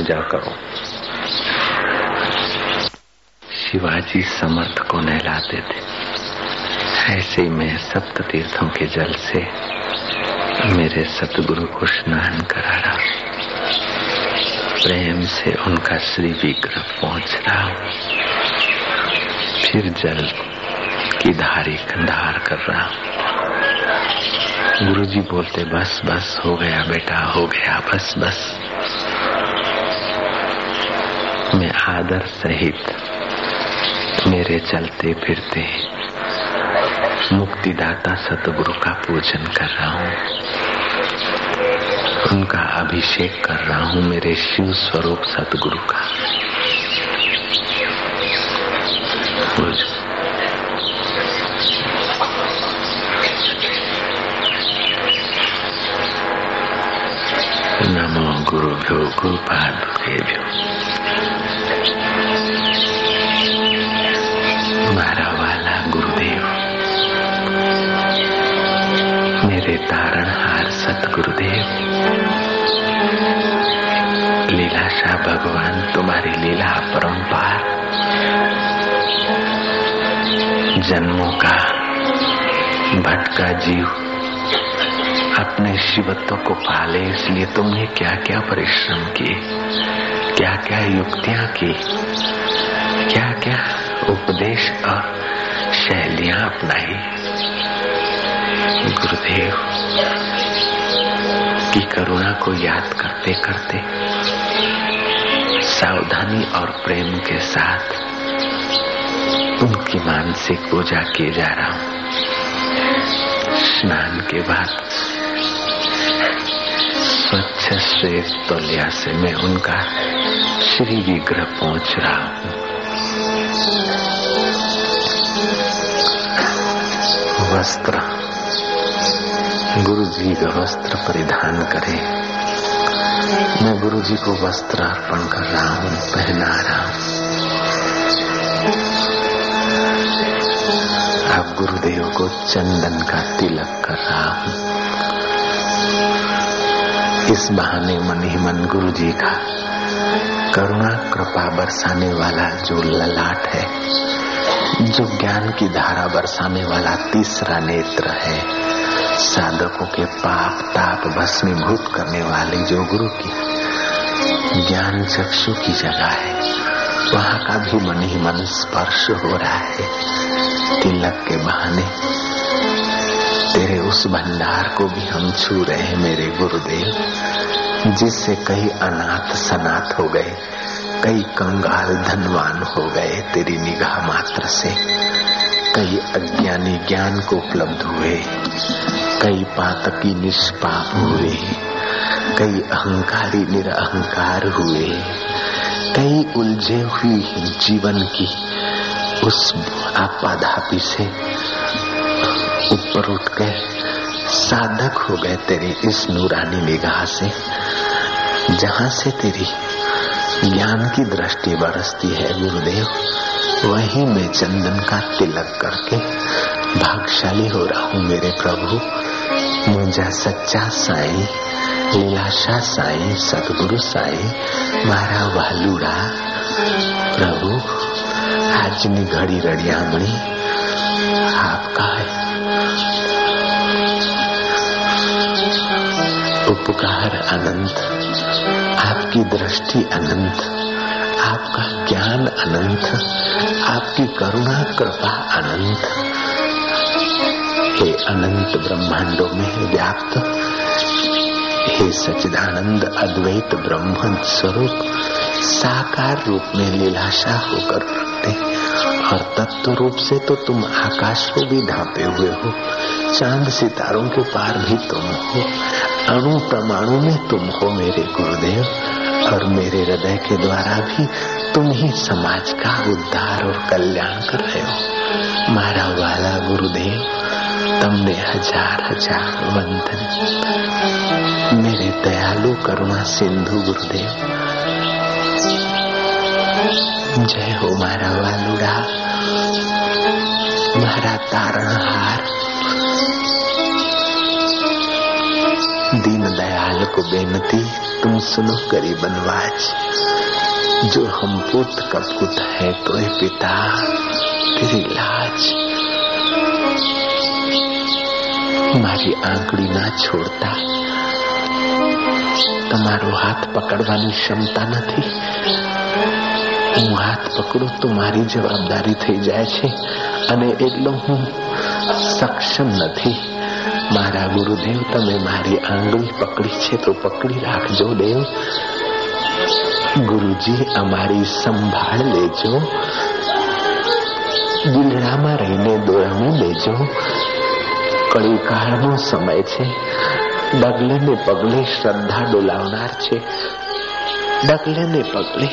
मज़ा करो। शिवाजी समर्थ को नहलाते थे। ऐसे ही मैं सप्त तीर्थों के जल से मेरे सतगुरु को स्नान करा रहा प्रेम से उनका श्री विग्रह पहुँच रहा हूँ फिर जल की धारी कंधार कर रहा गुरु जी बोलते, बस बस, हो गया बेटा, हो गया, बस बस। मैं आदर सहित मेरे चलते फिरते मुक्तिदाता सतगुरु का पूजन कर रहा हूँ। उनका अभिषेक कर रहा हूँ मेरे शिव स्वरूप सतगुरु का। नमो गुरुभ्यो गुरुपादुकेभ्यो મારા मेरे तारणहार सतगुरुदेव। लीलाशाह भगवान, तुम्हारी लीला परंपार जन्मों का भटका जीव अपने शिवत्व को पाले, इसलिए तुमने क्या क्या परिश्रम किए क्या क्या युक्तियाँ की क्या क्या उपदेश और शैलियाँ अपनाई। गुरुदेव की करुणा को याद करते करते, सावधानी और प्रेम के साथ उनकी मानसिक पूजा किए जा रहा हूँ। स्नान के बाद स्वच्छ श्वेत तौलिया से मैं उनका श्री विग्रह पहुँच रहा हूँ। वस्त्र गुरु जी का वस्त्र परिधान करें। मैं गुरु जी को वस्त्र अर्पण कर रहा हूँ, पहना रहा हूँ। अब गुरुदेव को चंदन का तिलक कर रहा हूँ। इस बहाने मन ही मन गुरु जी का करुणा, कृपा बरसाने वाला जो ललाट है, जो ज्ञान की धारा बरसाने वाला तीसरा नेत्र है साधकों के पाप, ताप भस्मीभूत करने वाले जो गुरु की ज्ञान चक्षु की जगह है, वहाँ का भी मन ही मन स्पर्श हो रहा है। तिलक के बहाने तेरे उस भंडार को भी हम छू रहे हैं, मेरे गुरुदेव, जिससे कई अनाथ सनाथ हो गए, कई कंगाल धनवान हो गए तेरी निगाह मात्र से, कई अज्ञानी ज्ञान को उपलब्ध हुए। कई पातकी निष्पाप हुए, कई अहंकारी निरअहकार हुए, कई उलझे हुई जीवन की उस आपाधापी से ऊपर उठकर साधक हो गए तेरी इस नूरानी निगाह से, जहाँ से तेरी ज्ञान की दृष्टि बरसती है गुरुदेव, वहीं मैं चंदन का तिलक करके भागशाली हो रहा हूँ मेरे प्रभु। मुझा सच्चा साई लीलाशा साई सतगुरु साई મારા વાલુડા પ્રભુ આજની ઘડી રડિયામણી આપકા उपकार अनंत आपकी दृष्टि अनंत आपका ज्ञान अनंत आपकी करुणा कृपा अनंत हे अनंत ब्रह्मांडों में व्याप्त। हे सचिदानंद अद्वैत ब्रह्म स्वरूप, साकार रूप में लीलाशा होकर उठते और तत्व रूप से तो तुम आकाश को भी ढांपे हुए हो, चाँद सितारों के पार भी तुम हो, अणु परमाणु में तुम हो मेरे गुरुदेव, और मेरे हृदय के द्वारा भी तुम ही समाज का उद्धार और कल्याण कर रहे हो। मारा वाला गुरुदेव तुमने हज़ार हज़ार वंदन मेरे दयालु करुणा सिंधु गुरुदेव, जय हो मारा वालुड़ा। मारा तारणहार। दीन दयाल को बेनती, तुम सुनो गरीबन वाज जो हम पुत कपूत है तो पिता, तेरी लाज। મારી આંગળી ના છોડતા. તમારો હાથ પકડવાની ક્ષમતા નથી. હું હાથ પકડું તો મારી જવાબદારી થઈ જાય છે. અને એટલો હું સક્ષમ નથી. મારા ગુરુદેવ, તમે મારી આંગળી પકડી છે તો પકડી રાખજો દેવ. ગુરુજી અમારી સંભાળ લેજો. દિલડામાં રહીને દોરમી લેજો. કળીકાળનો સમય છે. ડગલે ને પગલે શ્રદ્ધા ડોલાવનાર છે. ડગલે ને પગલે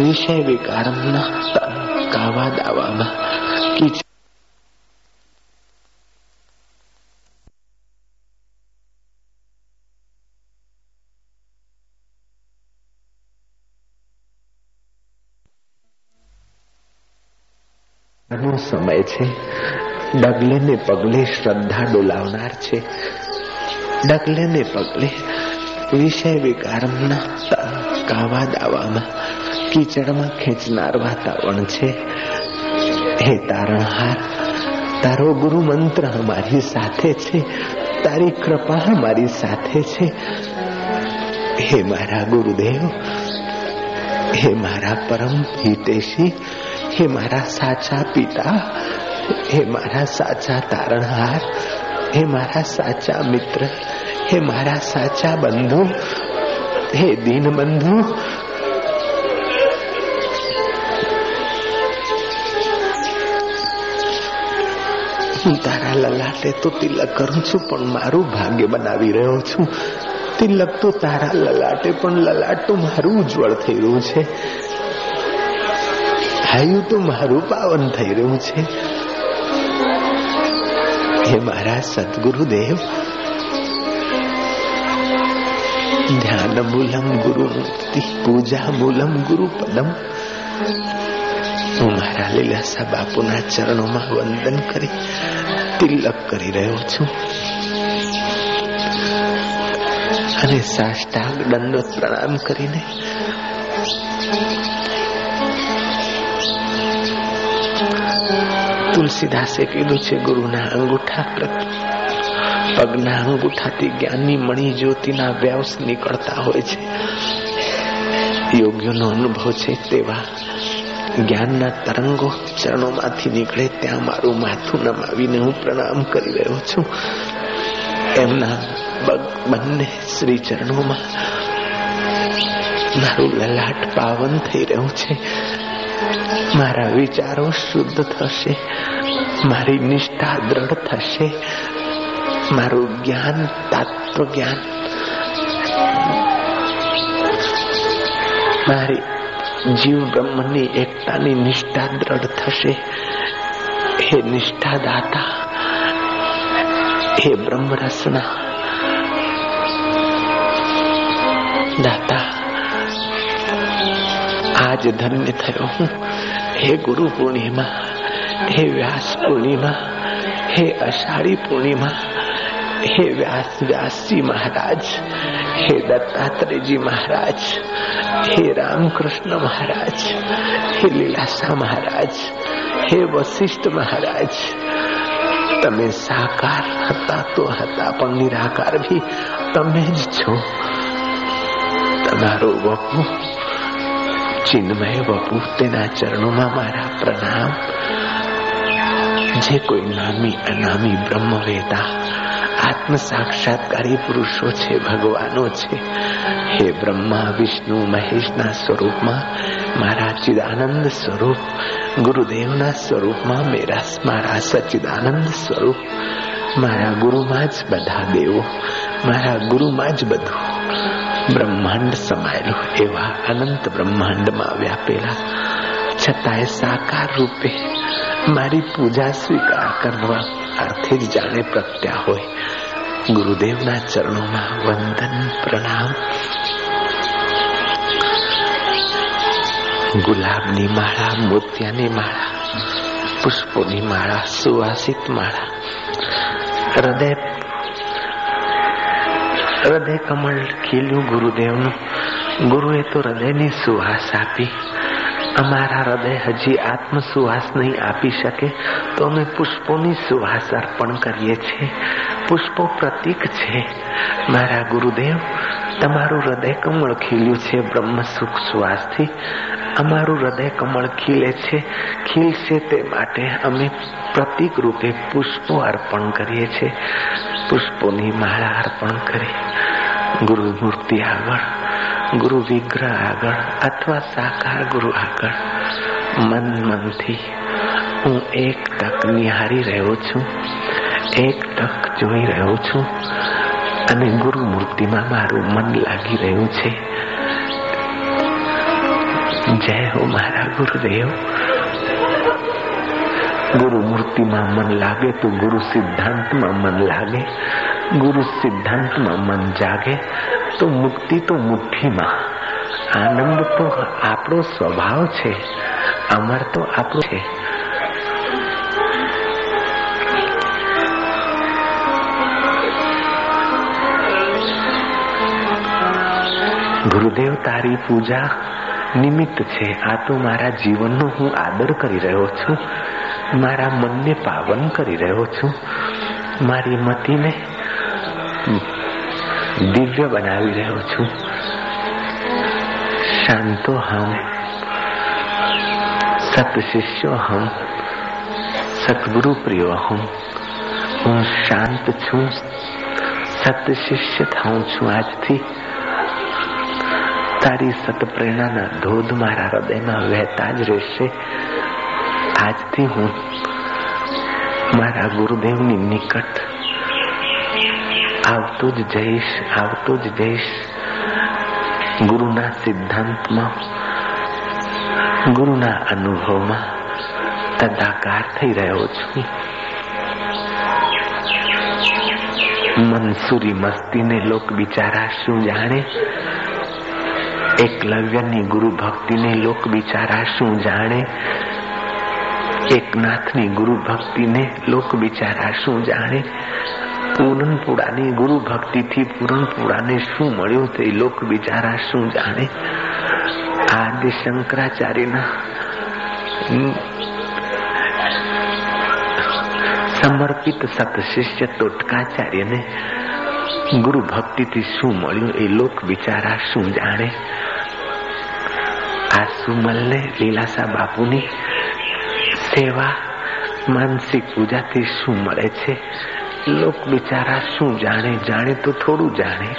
વિષય વિકારના કાવા દાવામાં સમય છે. ડગલે ને પગલે શ્રદ્ધા ડોલાવનાર છે. ડગલે ને પગલે વિષય વિકારના કાવા દાવામાં, કીચડમાં ખેંચનાર વાતાવરણ છે. હે તારણહાર, તારો ગુરુ મંત્ર અમારી સાથે છે. તારી કૃપા અમારી સાથે છે. હે મારા ગુરુદેવ, હે મારા પરમ હિતેશી, હે મારા સાચા પિતા હે મારા સાચા તારણહાર, હે મારા સાચા મિત્ર, હે મારા સાચા બંધુ, હે દીન બંધુ હું તારા લલાટે તો તિલક કરું છું, પણ મારું ભાગ્ય બનાવી રહ્યો છું. તિલક તો તારા લલાટે, પણ લલાટ તો મારું ઉજ્જવળ થઈ રહ્યું છે. હાયું તો મારું પાવન થઈ રહ્યું છે. હે મારા સદગુરુદેવ ધ્યાન મૂલમ ગુરુ મુક્તિ પૂજા મૂલમ ગુરુ પદમ. હું મારા લીલાસા બાપુના ચરણોમાં વંદન કરી તિલક કરી રહ્યો છું. અને સાષ્ટાંગ દંડોત પ્રણામ કરીને તુલસીદાસે કીધું છે, ગુરુના અંગૂઠા પગના અંગૂઠાથી જ્ઞાનની મણી જ્યોતિના વ્યાસ નીકળતા હોય છે. યોગ્યનો અનુભવ છે તેવા જ્ઞાનના તરંગો ચરણોમાંથી નીકળે, ત્યાં મારું માથું નમાવીને હું પ્રણામ કરી રહ્યો છું. એમના બંને શ્રી ચરણોમાં મારું લલાટ પાવન થઈ રહ્યું છે. મારા વિચારો શુદ્ધ થશે, મારી નિષ્ઠા દ્રઢ થશે, મારું જ્ઞાન તત્વ જ્ઞાન, મારી જીવ બ્રહ્મની એકતાની નિષ્ઠા દ્રઢ થશે. હે નિષ્ઠા દાતા હે બ્રહ્મ રસના દાતા આજ ધન્ય થયો હું. હે ગુરુ પૂર્ણિમા, હે વ્યાસ પૂર્ણિમા, હે અષાઢી પૂર્ણિમા, હે વ્યાસ વ્યાસજી મહારાજ, હે દત્તાત્રેયજી મહારાજ, હે રામકૃષ્ણ મહારાજ, હે લીલાસા મહારાજ, હે વશિષ્ઠ મહારાજ. તમે સાકાર હતા તો હતા, પણ નિરાકાર ભી તમે જ છો. તમારો બપુ ચિન્મય વપુ તેના ચરણોમાં મારા પ્રણામ. જે કોઈ નામી અનામી બ્રહ્મવેતા આત્મ સાક્ષાત્કારી પુરુષો છે, ભગવાનો છે. હે બ્રહ્મા, વિષ્ણુ, મહેશના સ્વરૂપમાં, મારા ચિદાનંદ સ્વરૂપ, ગુરુદેવના સ્વરૂપમાં મેરા મારા સચિદાનંદ સ્વરૂપ. મારા ગુરુમાં જ બધા દેવો, મારા ગુરુમાં જ બધું. બ્રહ્માંડ સમાયેલું એવા અનંત બ્રહ્માંડમાં વ્યાપેલા છતાંય સાકાર રૂપે મારી પૂજા સ્વીકાર કરવા અર્થે જ જાણે પ્રગટ્યા હોય ગુરુદેવના ચરણોમાં વંદન પ્રણામ ગુલાબની માળા મોતિયાની માળા પુષ્પોની માળા સુવાસિત માળા હૃદય હૃદય કમળ ખીલ્યું ગુરુદેવનું. ગુરુએ તો હૃદયની સુવાસ આપી. અમારા હૃદય હજી આત્મ સુવાસ નહીં આપી શકે, તો અમે પુષ્પોની સુવાસ અર્પણ કરીએ છીએ. પુષ્પો પ્રતીક છે. મારા ગુરુદેવ, તમારું હૃદય કમળ ખીલ્યું છે બ્રહ્મ સુખ સુવાસથી. અમારું હૃદય કમળ ખીલે છે. ખીલશે તે માટે અમે પ્રતીક રૂપે પુષ્પો અર્પણ કરીએ છીએ. પુષ્પોની માળા અર્પણ કરી. ગુરુ મૂર્તિ આગળ, ગુરુ વિગ્રહ આગળ, અથવા સાકાર ગુરુ આગળ. મન મનથી હું એક તક નિહારી રહ્યો છું, એક તક જોઈ રહ્યો છું, અને ગુરુ મૂર્તિમાં મારું મન લાગી રહ્યું છે. જય હો મારા ગુરુદેવ ગુરુ મૂર્તિમાં મન લાગે તો ગુરુ સિદ્ધાંતમાં મન લાગે. ગુરુ સિદ્ધાંતમાં મન જાગે તો મુક્તિ તો મુઠ્ઠીમાં. આનંદ તો આપણો સ્વભાવ છે. અમર તો આપણો છે. ગુરુદેવ તારી પૂજા નિમિત્ત છે. આ તો મારા જીવનનો હું આદર કરી રહ્યો છું. મારા મનને પાવન કરી રહ્યો છું. મારી મતીને દિવ્ય બનાવી રહ્યો છું. શાંતો હમ, સત શિષ્યો હમ સતગુરુ પ્રિયો હમ. હું શાંત છું, સત શિષ્ય થાઉં છું આજથી. તારી સત પ્રેરણાના ધોધ મારા હૃદયમાં વહેતા જ રહેશે. આજથી હું મારા ગુરુદેવની નિકટ આવતો જ જઈશ, આવતો જ જઈશ ગુરુના સિદ્ધાંતમાં, ગુરુના અનુભવમાં તદાકાર થઈ રહ્યો છું. મનસુરી મસ્તીને લોક બિચારા શું જાણે? એકલવ્યની ગુરુ ભક્તિને લોક બિચારા શું જાણે? એકનાથની ગુરુ ભક્તિને લોક બિચારા શું જાણે? પૂરણપુરાની ગુરુ ભક્તિથી પૂરણપુરાને શું મળ્યું તે લોક બિચારા શું જાણે? આદિ શંકરાચાર્યના સમર્પિત સત શિષ્ય તોટકાચાર્યને ગુરુ ભક્તિથી શું મળ્યું એ લોક બિચારા શું જાણે? આ સુમલને લીલાસા બાપુની સેવા, માનસિક પૂજાથી શું મળે છે? લોક બિચારા શું જાણે? જાણે તો થોડું જાણે.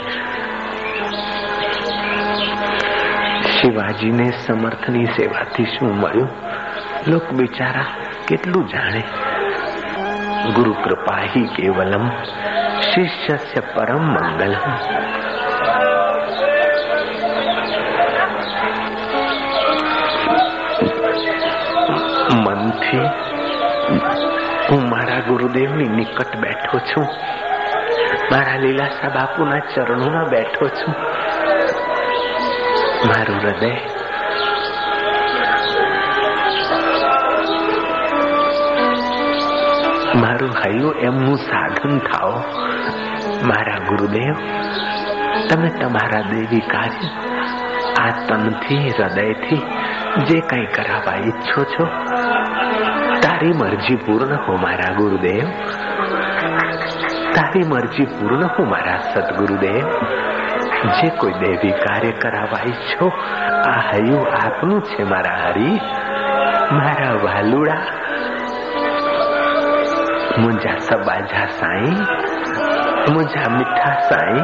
શિવાજીને સમર્થની સેવાથી શું મળ્યું? લોક બિચારા કેટલું જાણે? ગુરુ કૃપા હિ કેવલમ શિષ્ય પરમ મંગલમ. મનથી હું મારા ગુરુદેવની નિકટ બેઠો છું. મારા લીલાસા બાપુના ચરણોમાં બેઠો છું. મારું હૃદય મારું હૈયું એમનું સાધન થાઓ. મારા ગુરુદેવ, તમે તમારા દેવી કાર્ય આ તનથી, હૃદયથી જે કઈ કરાવવા ઈચ્છો છો, તારી મરજી પૂર્ણ હો મારા ગુરુદેવ. તારી મરજી પૂર્ણ હો મારા સદગુરુદેવ. જે કોઈ દેવી કાર્ય કરાવવા ઈચ્છો, આ હયું આપનું છે મારા હરી. મારા વાલુડા. મુંજા સબાજા સાઈ. મુંજા મીઠા સાઈ.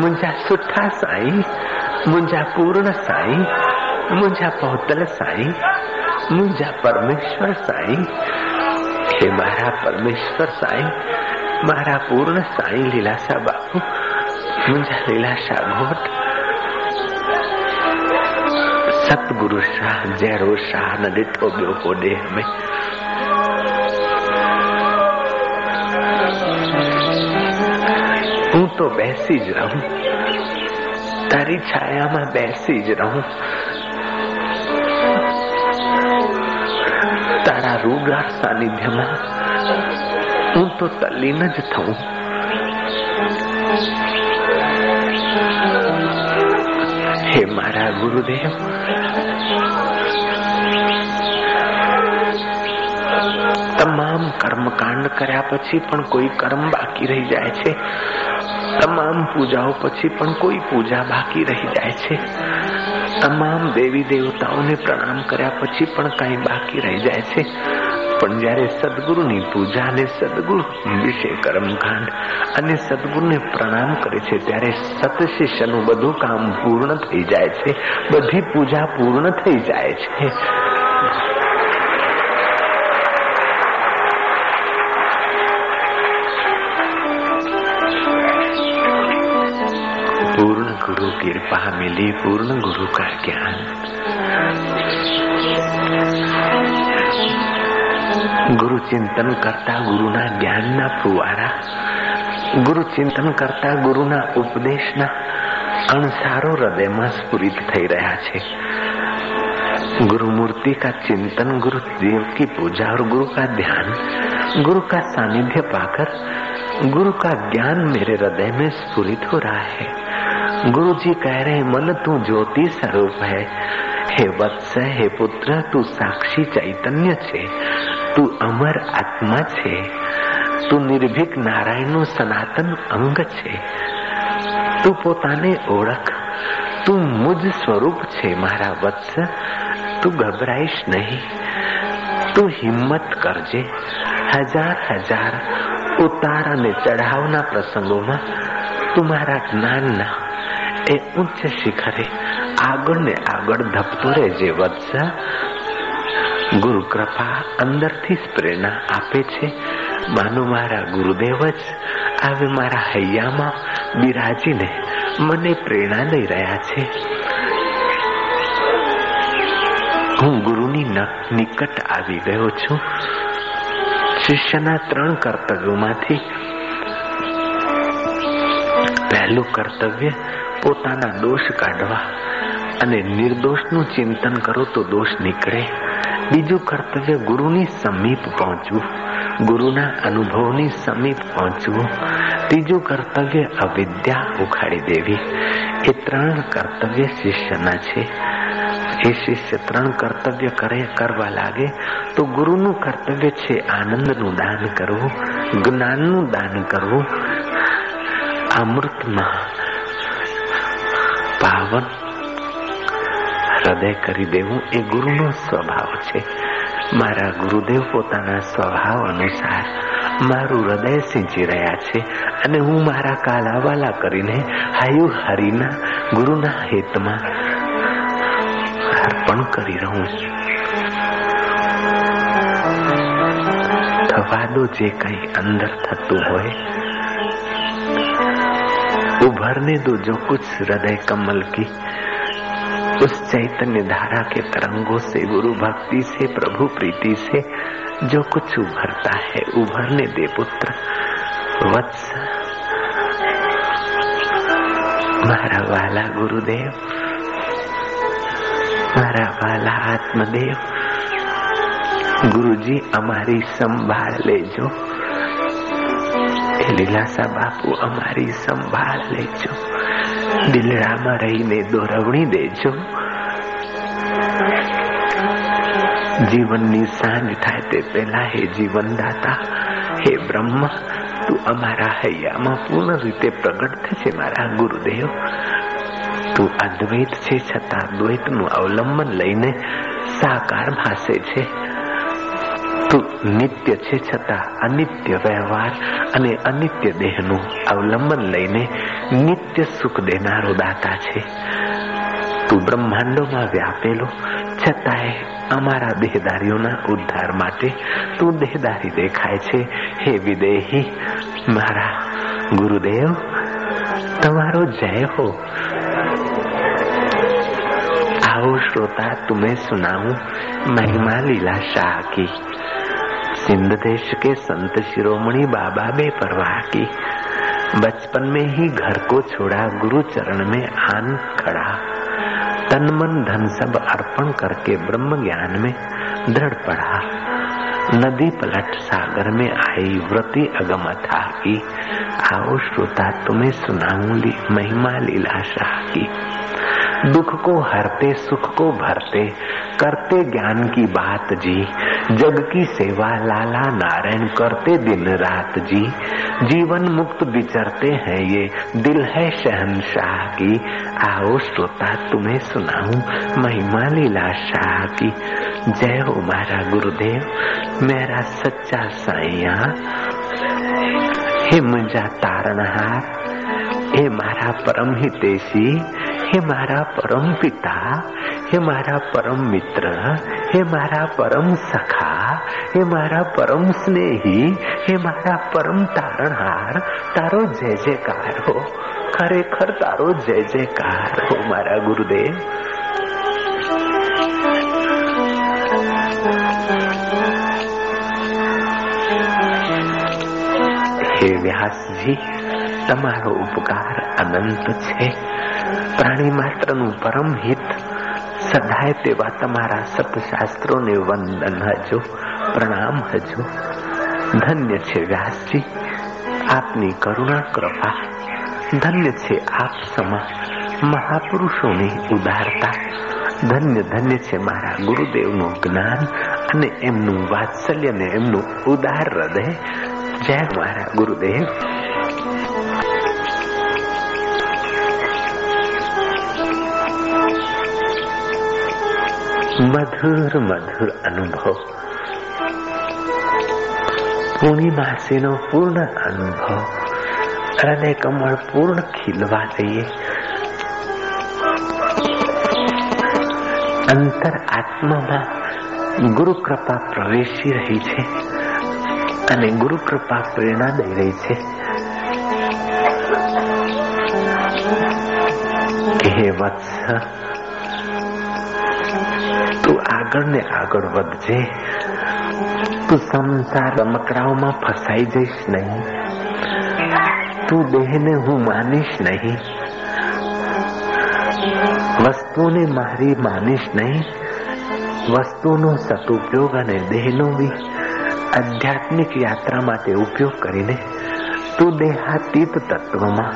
મુંજા સુઠા સાઈ. મુંજા પૂર્ણ સાઈ. मुंहिंजा पौतल साईं मुंहिंजा परमेश्वर साईं હે મારા પરમેશ્વર સાઈ મારા પૂર્ણ સાઈ લીલાસા બાપુ મુંજા લીલાસા ગોટ સતગુરુ શાહ જેરો શાહ ન ડિઠો બ્યો કો દેહ મેં હું તો બેસી જ રહું તારી છાયામાં બેસી જ રહું તારા સાનિધ્યમાં હું તો તલ્લીન જ થઉં. હે મારા ગુરુદેવ, તમામ કર્મકાંડ કર્યા પછી પણ કોઈ કર્મ બાકી રહી જાય છે. તમામ પૂજાઓ પછી પણ કોઈ પૂજા બાકી રહી જાય છે. તમામ દેવી દેવતાઓને પ્રણામ કર્યા પછી પણ કઈ બાકી રહી જાય છે. પણ જ્યારે સદગુરુની પૂજા અને સદગુરુ વિશે કર્મકાંડ અને સદગુરુને પ્રણામ કરે છે, ત્યારે સતશિષ્યનું બધું કામ પૂર્ણ થઈ જાય છે. બધી પૂજા પૂર્ણ થઈ જાય છે. गुरु कृपा मिली पूर्ण गुरु का ज्ञान ગુરુ ચિંતન કરતા ગુરુના જ્ઞાનના ફુવારા ગુરુ ચિંતન કરતા ગુરુના ઉપદેશના અણસારો હૃદયમાં સ્ફુરિત થઈ રહ્યા છે गुरु मूर्ति का चिंतन गुरु देव की पूजा और गुरु का ध्यान गुरु का सानिध्य पाकर गुरु का ज्ञान मेरे हृदय में स्फुरित हो रहा है गुरु जी कह रहे हैं मन तू ज्योति स्वरूप है हे वत्स हे पुत्र તું સાક્ષી ચૈતન્ય છે તું અમર આત્મા છે તું નિર્ભીક નારાયણનું સનાતન અંગ છે તું પોતાને ઓળખ તું મુજ સ્વરૂપ છે મારા વત્સ તું ગભરાઈશ નહીં તું હિંમત કરજે હજાર હજાર ઉતાર અને ચઢાવના પ્રસંગોમાં તું મારા જ્ઞાનના એ ઉચ્ચ શિખરે આગળ ને આગળ ધપતો રહેજે વધશે ગુરુ કૃપા અંદરથી જ પ્રેરણા આપે છે. માનો મારા ગુરુદેવ જ આવે મારા હૈયામાં બિરાજીને મને પ્રેરણા દઈ રહ્યા છે. હું ગુરુની નિકટ આવી ગયો છું. શિષ્યના ત્રણ કર્તવ્યોમાંથી પહેલું કર્તવ્ય પોતાના દોષ કાઢવા અને નિર્દોષનું ચિંતન કરો તો દોષ નીકળે. બીજું કર્તવ્ય ગુરુની સમીપ પહોંચવું, ગુરુના અનુભવની સમીપ પહોંચવું. ત્રીજું કર્તવ્ય અવિદ્યા ઉખાડી દેવી. એ ત્રણ કર્તવ્ય શિષ્યના છે. એ શિષ્ય ત્રણ કર્તવ્ય કરે, કરવા લાગે, તો ગુરુનું કર્તવ્ય છે આનંદનું દાન કરવું, જ્ઞાનનું દાન કરવું. અમૃતમાં પાવન હૃદય કરી દેવું એ ગુરુનો સ્વભાવ છે. મારા ગુરુદેવ પોતાના સ્વભાવ અનુસાર મારું હૃદય સિંચી રહ્યા છે અને હું મારા કાલાવાલા કરીને હાયુ હરિના ગુરુના હિતમાં અર્પણ કરી રહું છું. થવા દો જે કઈ અંદર થતું હોય उभरने दो जो कुछ हृदय कमल की, उस चैतन्य धारा के तरंगों से, गुरु भक्ति से, प्रभु प्रीति से, जो कुछ उभरता है, उभरने दे पुत्र। वत्स। मारा वाला गुरुदेव। मारा वाला आत्मदेव। गुरुजी हमारी संभाल ले जो। એ લીલાસા બાપુ અમારી સંભાળ લેજો. દિલડામાં રહીને દોરવણી દેજો. જીવનની સાંજ થાય તે પહેલા હે જીવનદાતા, હે બ્રહ્મ, તું અમારા હૈયામાં પૂર્ણ રીતે પ્રગટ થશે મારા ગુરુદેવ. તું અદ્વૈત છે છતાં દ્વૈતનું અવલંબન લઈને સાકાર ભાસે છે. વસ્તુ નિત્ય છે છતાં અનિત્ય વ્યવહાર અને અનિત્ય દેહનું અવલંબન લઈને નિત્ય સુખ દેનારો દાતા છે તું બ્રહ્માંડોમાં વ્યાપેલો છતાંય અમારા દેહદારીઓના ઉદ્ધાર માટે તું દેહદારી દેખાય છે હે વિદેહી મારા ગુરુદેવ તમારો જય હો આવો શ્રોતા તુમે સુનાવું મહિમા લીલા શાહ કી सिंध देश के संत शिरोमणि बाबा बे परवाह की। बचपन में ही घर को छोड़ा गुरु चरण में आन खड़ा। तन मन धन सब अर्पण करके ब्रह्म ज्ञान में दृढ़ पड़ा। नदी पलट सागर में आई, व्रति अगम था की आओ श्रोता, तुम्हें सुनाऊँगी महिमा लीला शाह की। दुख को हरते, सुख को भरते, करते ज्ञान की बात जी। जग की सेवा लाला नारायण करते दिन रात जी। जीवन मुक्त विचरते हैं ये, दिल है शहनशाह की। आओ श्रोता, तुम्हें सुनाऊं महिमा लीला शाह की। जय हो मारा गुरुदेव, मेरा सच्चा साइया हे मुंजा तारणहार, हे मारा परम हितेशी હે મારા પરમ પિતા, હે મારા પરમ મિત્ર, હે મારા પરમ સખા, હે મારા પરમ સ્નેહી, હે મારા પરમ તારણહાર, તારો જય જયકાર હો. ખરેખર તારો જય જયકાર હો મારા ગુરુદેવ. હે વ્યાસજી, તમારો ઉપકાર અનંત છે. પ્રાણી માત્રનું પરમ હિત સદાય તેવા તમારા સતશાસ્ત્રોને વંદન હજો, પ્રણામ હજો. ધન્ય છે વ્યાસજી, આપની કરુણા, કૃપા. ધન્ય છે આપ સમા, મહાપુરુષોની ઉદારતા. ધન્ય ધન્ય છે મારા ગુરુદેવનું જ્ઞાન અને એમનું વાત્સલ્ય ને એમનું ઉદાર હૃદય. જય મારા ગુરુદેવ. મધુર મધુર અનુભવ પૂર્ણિમાસીનો પૂર્ણ અનુભવ હૃદય કમળ પૂર્ણ ખીલવા દઈએ અંતર આત્મામાં ગુરુ કૃપા પ્રવેશી રહી છે અને ગુરુ કૃપા પ્રેરણા દઈ રહી છે હે વત્સ તું આગળ ને આગળ વધજે. તું સંસાર રમકડાઓમાં ફસાઈ જઈશ નહીં. તું દેહને હું માનીશ નહીં. વસ્તુને મારી માનીશ નહીં. વસ્તુનો સદુપયોગ અને દેહનો બી આધ્યાત્મિક યાત્રા માટે ઉપયોગ કરીને તું દેહાતીત તત્વમાં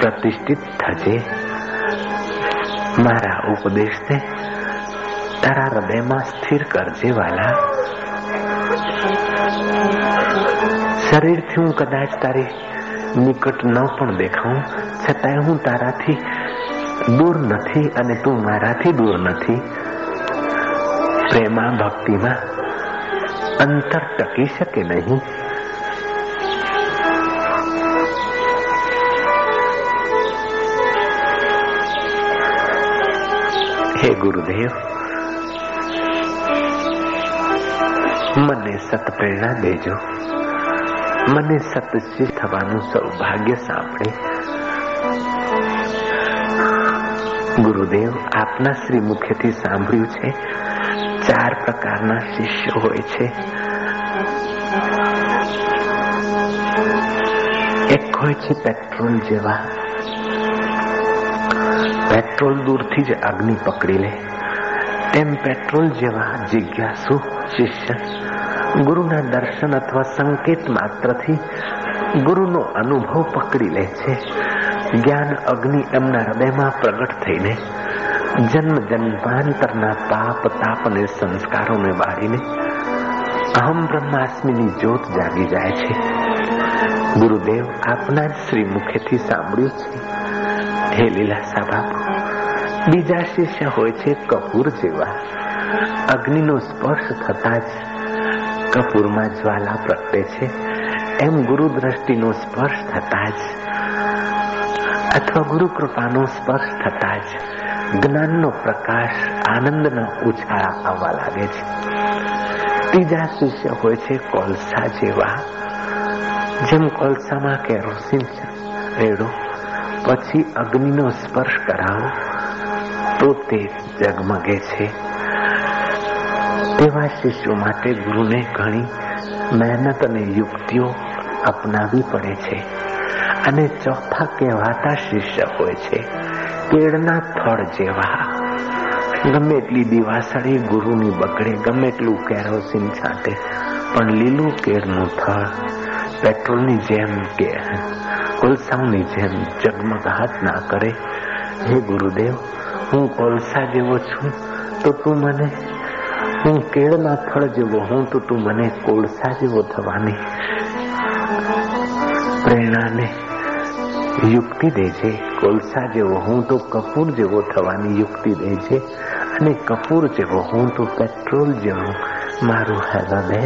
પ્રતિષ્ઠિત થજે. મારા ઉપદેશને તારા હૃદયમાં સ્થિર કરજે વાલા. શરીરથી હું કદાચ તારી નિકટ ન પણ દેખાઉં. છતાંય હું તારાથી દૂર નથી અને તું મારાથી દૂર નથી. પ્રેમા ભક્તિમાં અંતર ટકી શકે નહીં. હે ગુરુદેવ મને સત પ્રેરણા દેજો. મને સતચિત થવાનું સૌભાગ્ય સાંભળે ગુરુદેવ, આપના શ્રી મુખ્યથી સાંભળ્યું છે. ચાર પ્રકારના શિષ્ય હોય છે. એક હોય છે પેટ્રોલ જેવા. પેટ્રોલ દૂરથી જ અગ્નિ પકડી લે. તેમ પેટ્રોલ જેવા જિજ્ઞાસુ શિષ્ય ગુરુના દર્શન અથવા સંકેત માત્રથી ગુરુનો અનુભવ પકડી લે છે જ્ઞાન અગ્નિ એમના હૃદયમાં પ્રગટ થઈને જન્મ જન્માંતરના પાપ તાપ અને સંસ્કારોને બાળીને અહમ બ્રહ્માસ્મીની જ્યોત જાગી જાય છે ગુરુદેવ આપના શ્રી મુખેથી સાંભળ્યું છે હે લીલા બાપુ બીજા શિષ્ય હોય છે કપૂર જેવા. અગ્નિનો સ્પર્શ થતા જ કપૂરમાં જ્વાલા પ્રગટે છે. એમ ગુરુ દ્રષ્ટિનો સ્પર્શ થતા જ અથવા ગુરુ કૃપાનો સ્પર્શ થતા જ જ્ઞાનનો પ્રકાશ આનંદનો ઉછાળા આવવા લાગે છે. ત્રીજા શિષ્ય હોય છે કોલસા જેવા. જેમ કોલસામાં કેરોસીન રેડો. પછી અગ્નિનો સ્પર્શ કરાવો. તો તે જગમગે છે. તેવા શિષ્યો માટે ગુરુને ઘણી મહેનત અને યુક્તિઓ અપનાવી પડે છે અને ચોથા કહેવાતા શિષ્ય હોય છે, કેળના થળ જેવા. ગમે એટલી દિવાસળી ગુરુની બગડે, ગમે એટલું કેરોસીન છાંટે પણ લીલું કેળનું થળ પેટ્રોલની જેમ કે કોલસાઓની જેમ જગમગાહટ ના કરે, હે ગુરુદેવ હું કોલસા જેવો છું તો તું મને, હું કેળના ફળ જેવો હું તો તું મને કોલસા જેવો થવાની પ્રેરણાને યુક્તિ દે છે કોલસા જેવો હું તો કપૂર જેવો થવાની યુક્તિ દે છે અને કપૂર જેવો હું તો પેટ્રોલ જેવો મારું હૃદય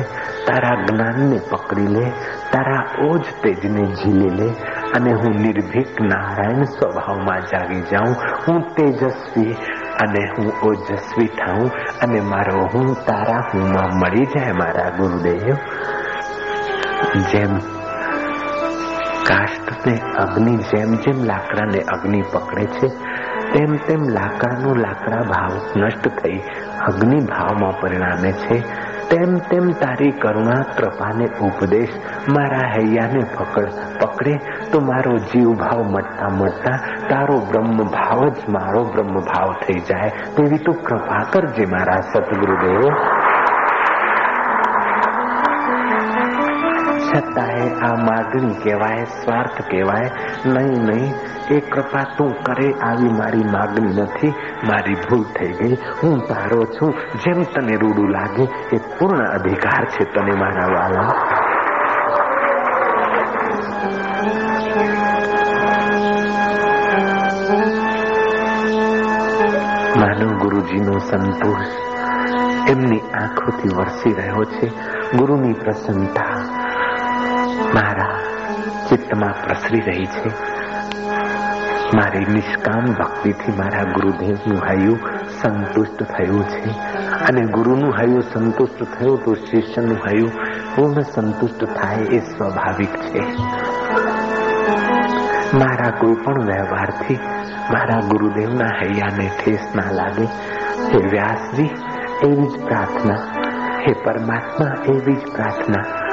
તારા જ્ઞાનને પકડી લે, તારા ઓજ તેજને ઝીલી લે અને હું નિર્ભીક નારાયણ સ્વભાવમાં જાગી જાઉં, હું તેજસ્વી અને હું ઓજસ્વી થાઉં અને મારો હું તારા હુંમાં મળી જાય મારા ગુરુદેવ. જેમ કાષ્ટને અગ્નિ, જેમ જેમ લાકડાને અગ્નિ પકડે છે, તેમ તેમ લાકડાનો લાકડા ભાવ નષ્ટ થઈ અગ્નિ ભાવમાં પરિણામે છે. તેમ તેમ તારી કરુણા, કૃપાને ઉપદેશ મારા હૈયાને પકડ, પકડે તો મારો જીવ ભાવ મટતા મટતા તારો બ્રહ્મ ભાવ જ મારો બ્રહ્મ ભાવ થઈ જાય. તેવી તું કૃપા કરજે મારા સદગુરુદેવ. છતાંય આ માગણી કહેવાય, સ્વાર્થ કહેવાય. નહીં નહીં, એ કૃપા તું કરે આવી મારી માગણી નથી. મારી ભૂલ થઈ ગઈ. હું તારો છું. જેમ તને રૂડું લાગે, એ પૂર્ણ અધિકાર છે તને, મારા વાલા. માનવ ગુરુજીનો સંતોષ. એમની આંખોથી વરસી રહ્યો છે. ગુરુની પ્રસન્નતા મારા ચિત્તમાં પ્રસરી રહી છે. મારી નિષ્કામ ભક્તિથી મારા ગુરુદેવનું હૈયું સંતુષ્ટ થયું છે. અને ગુરુનું હૈયું સંતુષ્ટ થયું તો શિષ્યનું હૈયું પૂર્ણ સંતુષ્ટ થાય એ સ્વાભાવિક છે. મારા કોઈ પણ વ્યવહારથી મારા ગુરુદેવના હૈયાને ઠેસ ના લાગે. હે વ્યાસજી, એવી જ પ્રાર્થના. હે પરમાત્મા, એવી જ પ્રાર્થના.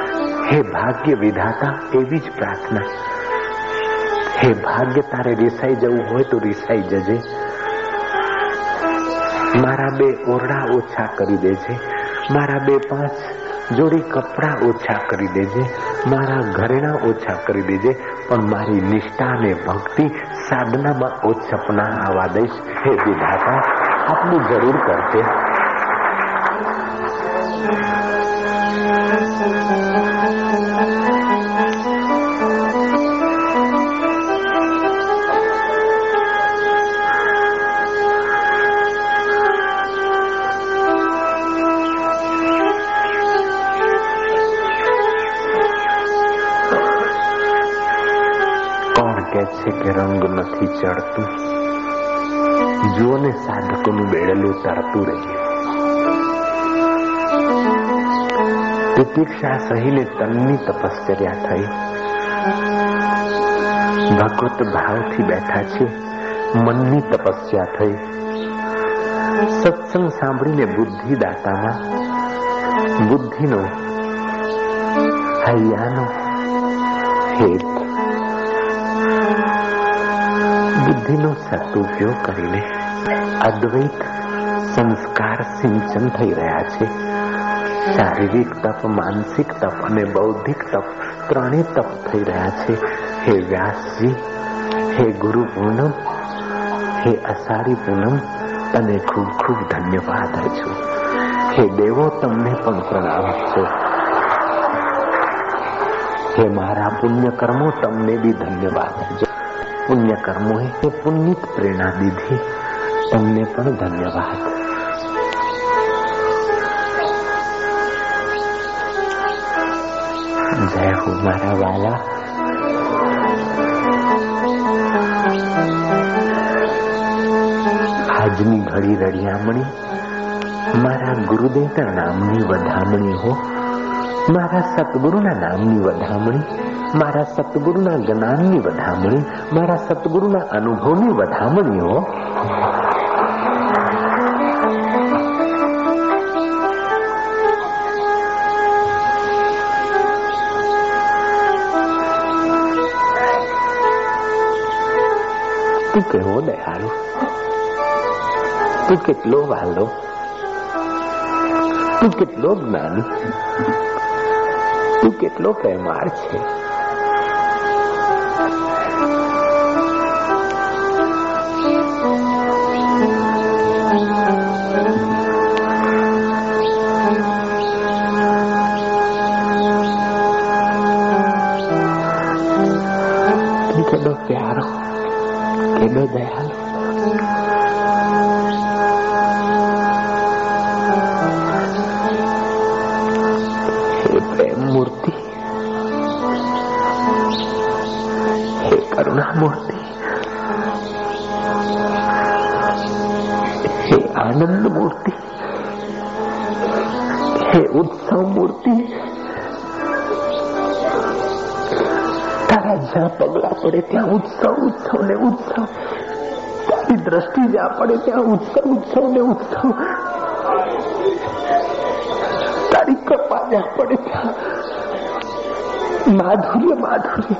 હે ભાગ્ય વિધાતા, એવી જ પ્રાર્થના. હે ભાગ્ય, તારે રિસાઈ જવું હોય તો રિસાઈ જજે. મારા બે ઓરડા ઓછા કરી દેજે. મારા બે પાંચ જોડી કપડા ઓછા કરી દેજે. મારા ઘરેણા ઓછા કરી દેજે. પણ મારી નિષ્ઠા અને ભક્તિ સાધનામાં ઓછપના આવા દઈશ. હે વિધાતા આટલું જરૂર કરજે. નથી ચડતું જુઓ ને સાધકોનું બેડલું તરતું રહ્યું પ્રતીક્ષા સહીને તનની તપશ્ચર્યા થઈ. ભગવત ભાવથી બેઠા છે. મનની તપસ્યા થઈ. સત્સંગ સાંભળીને બુદ્ધિ દાતામાં બુદ્ધિનો હૈયાનો હેત. બુદ્ધિનો સદુપયોગ કરીને અદ્વૈત સંસ્કાર સિંચન થઈ રહ્યા છે. શારીરિક તપ, માનસિક તપ અને બૌદ્ધિક તપ ત્રણેય તપ થઈ રહ્યા છે. હે વ્યાસજી, હે ગુરુ પૂનમ, હે અસારી પૂનમ, તને ખૂબ ખૂબ ધન્યવાદ છું. હે દેવો, તમને પણ પ્રણામ છે. હે મારા પુણ્ય કર્મો તમને બી ધન્યવાદ પુણ્ય કર્મો એ પુણ્યિત પ્રેરણા દીધી. તમને પણ ધન્યવાદ. જય હો મારા વાલા. આજની ઘડી રડિયામણી, મારા ગુરુદેવના નામની વધામણી હો, મારા સદગુરુના નામની વધામણી મારા સતગુરુના જ્ઞાનની વધામણી, મારા સતગુરુના અનુભવની વધામણી હો તું કેવો દયાળુ? તું કેટલો વાલો? તું કેટલો જ્ઞાની? તું કેટલો પ્રેમાળ છે? પડે ત્યાં ઉત્સવ ઉત્સવ ને ઉત્સવ. તારી દ્રષ્ટિ જ્યાં પડે ત્યાં ઉત્સવ ઉત્સવ ને ઉત્સવ. તારી કૃપા જ્યાં પડે ત્યાં. માધુર્ય માધુર્ય.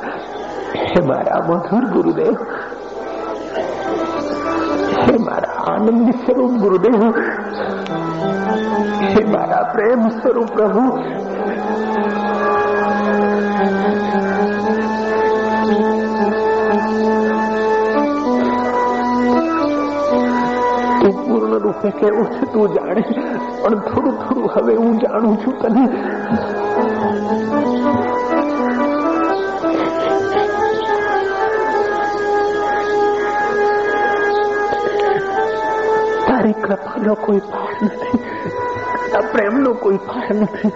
હે મારા મધુર ગુરુદેવ. હે મારા આનંદ સ્વરૂપ ગુરુદેવ. હે મારા પ્રેમ સ્વરૂપ પ્રભુ. તું પૂર્ણ કેવું છે તું જાણે. પણ થોડું થોડું હવે હું જાણું છું તને. તારી કૃપાનો કોઈ પાર નથી. પ્રેમનો કોઈ પાર નથી.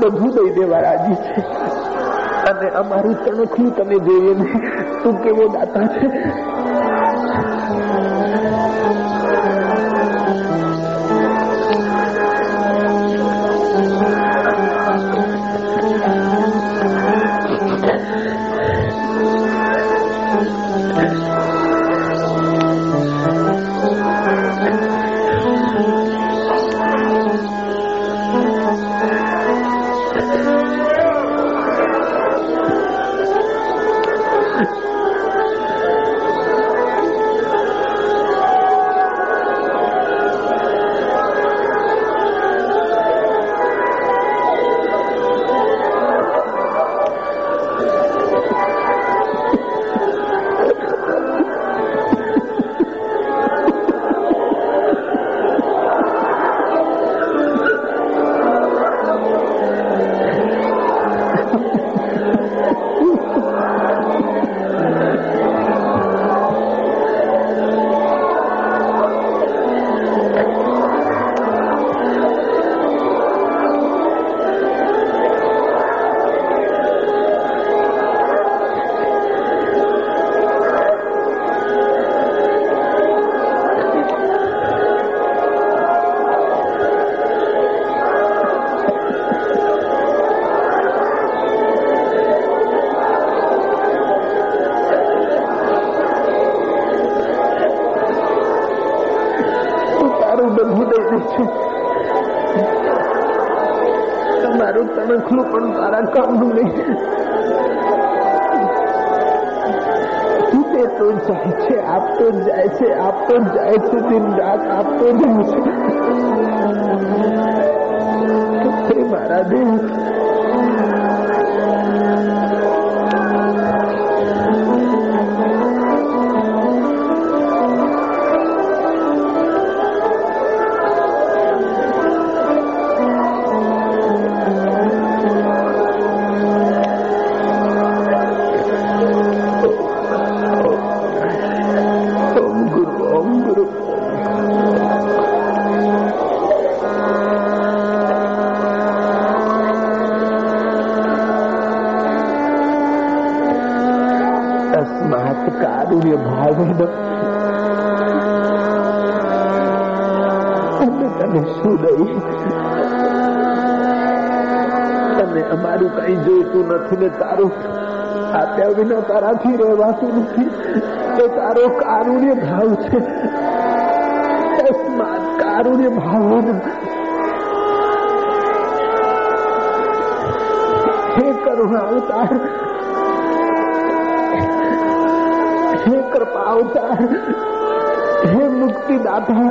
તું તો દઈ દેવા રાજી છે. અને અમારું તણખલું તમે જોઈએ નહીં તું કેવો દાતા છે. તારું બધું છે. તમારું તણખલું પણ તારા કામનું નહીં. તું જાય છે, આપતો જાય છે, આપતો જાય છે, દિન રાત આપતો જાય છે. મારા દેવ તને શું દઈ અમારું કઈ જોઈતું નથી ને તારું આપ્યા વિના તારાથી રહેવાતું નથી એ તારો કારુણ્ય ભાવ છે કારુણ્ય ભાવ હે કરુણા અવતાર હે કૃપા અવતાર હે મુક્તિદાતા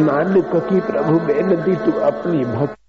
नानक की प्रभु बेनती तू अपनी भक्ति